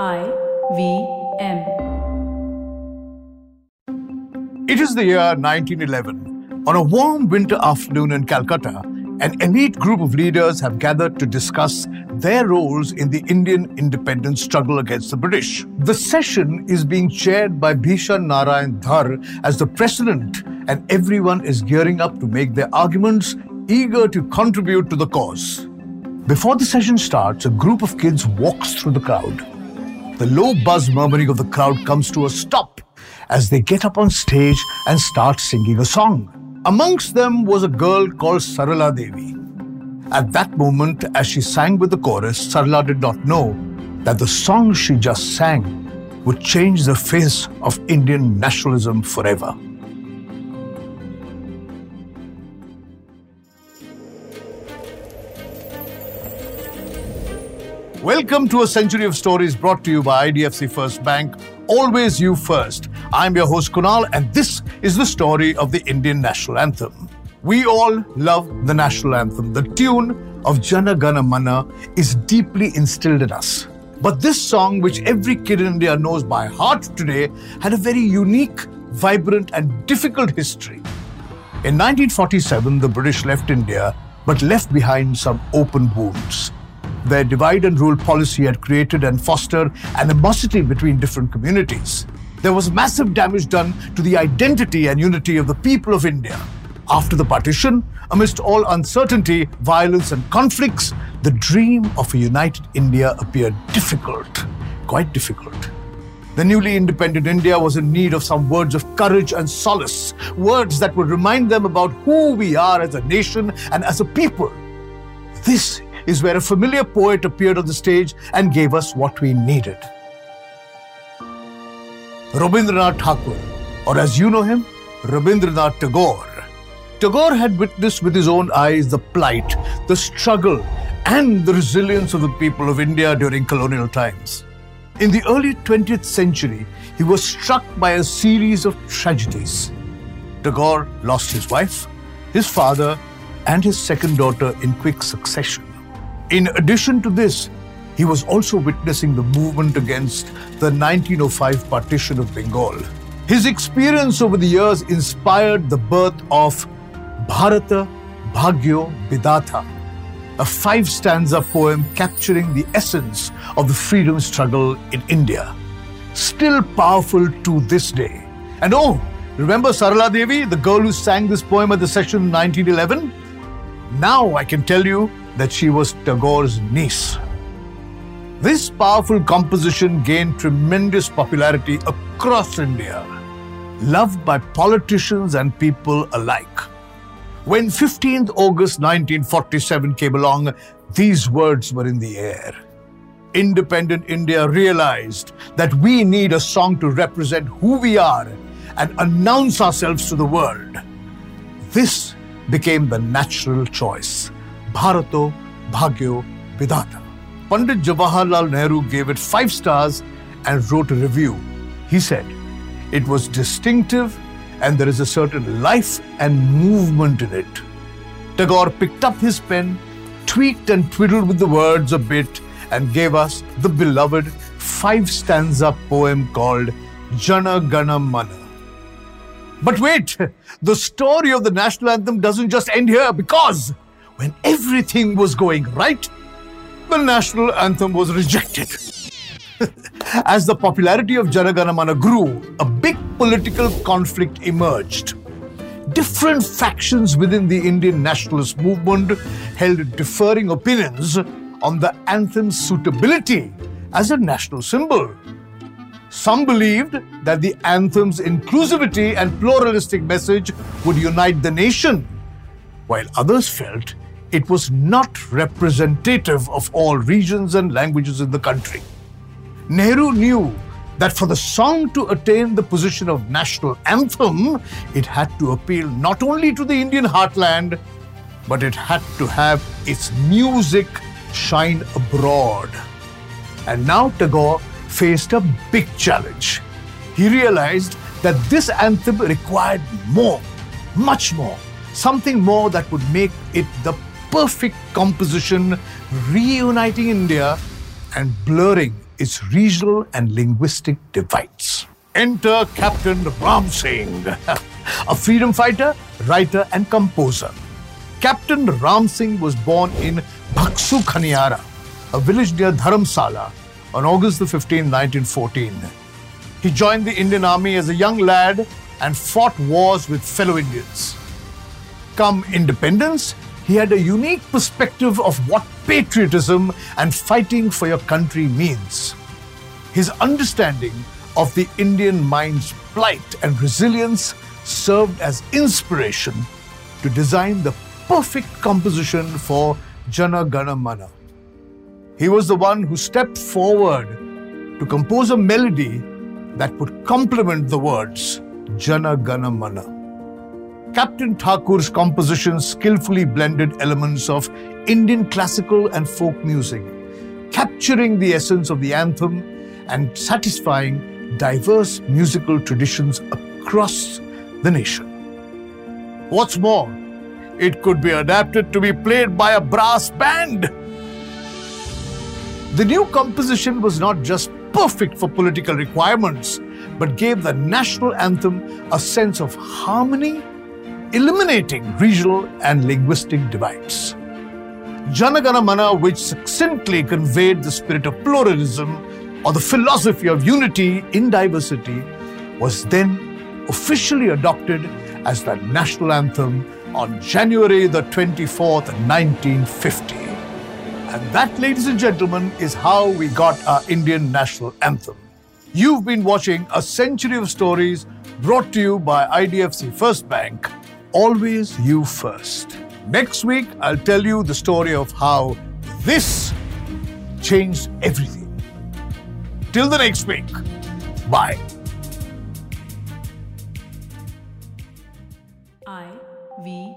I V M. It is the year 1911. On a warm winter afternoon in Calcutta, an elite group of leaders have gathered to discuss their roles in the Indian independence struggle against the British. The session is being chaired by Bishan Narayan Dar as the president, and everyone is gearing up to make their arguments, eager to contribute to the cause. Before the session starts, a group of kids walks through the crowd. The low buzz murmuring of the crowd comes to a stop as they get up on stage and start singing a song. Amongst them was a girl called Sarala Devi. At that moment, as she sang with the chorus, Sarala did not know that the song she just sang would change the face of Indian nationalism forever. Welcome to a century of stories brought to you by IDFC First Bank. Always you first. I'm your host Kunal, and this is the story of the Indian national anthem. We all love the national anthem. The tune of Jana Gana Mana is deeply instilled in us. But this song, which every kid in India knows by heart today, had a very unique, vibrant, and difficult history. In 1947, the British left India, but left behind some open wounds. Their divide and rule policy had created and fostered animosity between different communities. There was massive damage done to the identity and unity of the people of India. After the partition, amidst all uncertainty, violence, and conflicts, the dream of a united India appeared difficult, quite difficult. The newly independent India was in need of some words of courage and solace, words that would remind them about who we are as a nation and as a people. This is where a familiar poet appeared on the stage and gave us what we needed. Rabindranath Tagore, or as you know him, Rabindranath Tagore. Tagore had witnessed with his own eyes the plight, the struggle, and the resilience of the people of India during colonial times. In the early 20th century, he was struck by a series of tragedies. Tagore lost his wife, his father, and his second daughter in quick succession. In addition to this, he was also witnessing the movement against the 1905 partition of Bengal. His experience over the years inspired the birth of Bharata Bhagyo Vidhata, a five stanza poem capturing the essence of the freedom struggle in India. Still powerful to this day. And oh, remember Sarala Devi, the girl who sang this poem at the session in 1911? Now I can tell you that she was Tagore's niece. This powerful composition gained tremendous popularity across India, loved by politicians and people alike. When 15th August 1947 came along, these words were in the air. Independent India realized that we need a song to represent who we are and announce ourselves to the world. This became the natural choice. Bharato Bhagyo Vidhata. Pandit Jawaharlal Nehru gave it five stars and wrote a review. He said, It was distinctive and there is a certain life and movement in it. Tagore picked up his pen, tweaked and twiddled with the words a bit, and gave us the beloved five stanza poem called Jana Gana Mana. But wait, the story of the national anthem doesn't just end here because when everything was going right, the national anthem was rejected. As the popularity of Jana Gana grew, a big political conflict emerged. Different factions within the Indian nationalist movement held differing opinions on the anthem's suitability as a national symbol. Some believed that the anthem's inclusivity and pluralistic message would unite the nation, while others felt it was not representative of all regions and languages in the country. Nehru knew that for the song to attain the position of national anthem, it had to appeal not only to the Indian heartland, but it had to have its music shine abroad. And now Tagore faced a big challenge. He realized that this anthem required more, much more, something more that would make it the perfect composition, reuniting India and blurring its regional and linguistic divides. Enter Captain Ram Singh, a freedom fighter, writer, and composer. Captain Ram Singh was born in Bhagsu Khaniara, a village near Dharamsala, on August 15, 1914. He joined the Indian Army as a young lad and fought wars with fellow Indians. Come independence, he had a unique perspective of what patriotism and fighting for your country means. His understanding of the Indian mind's plight and resilience served as inspiration to design the perfect composition for Jana Gana Mana. He was the one who stepped forward to compose a melody that would complement the words Jana Gana Mana. Captain Thakur's compositions skillfully blended elements of Indian classical and folk music, capturing the essence of the anthem and satisfying diverse musical traditions across the nation. What's more, it could be adapted to be played by a brass band. The new composition was not just perfect for political requirements, but gave the national anthem a sense of harmony, eliminating regional and linguistic divides. Janagana Mana, which succinctly conveyed the spirit of pluralism or the philosophy of unity in diversity, was then officially adopted as the national anthem on January the 24th, 1950. And that, ladies and gentlemen, is how we got our Indian national anthem. You've been watching a century of stories brought to you by IDFC First Bank. Always you first. Next week, I'll tell you the story of how this changed everything. Till the next week, bye. I V.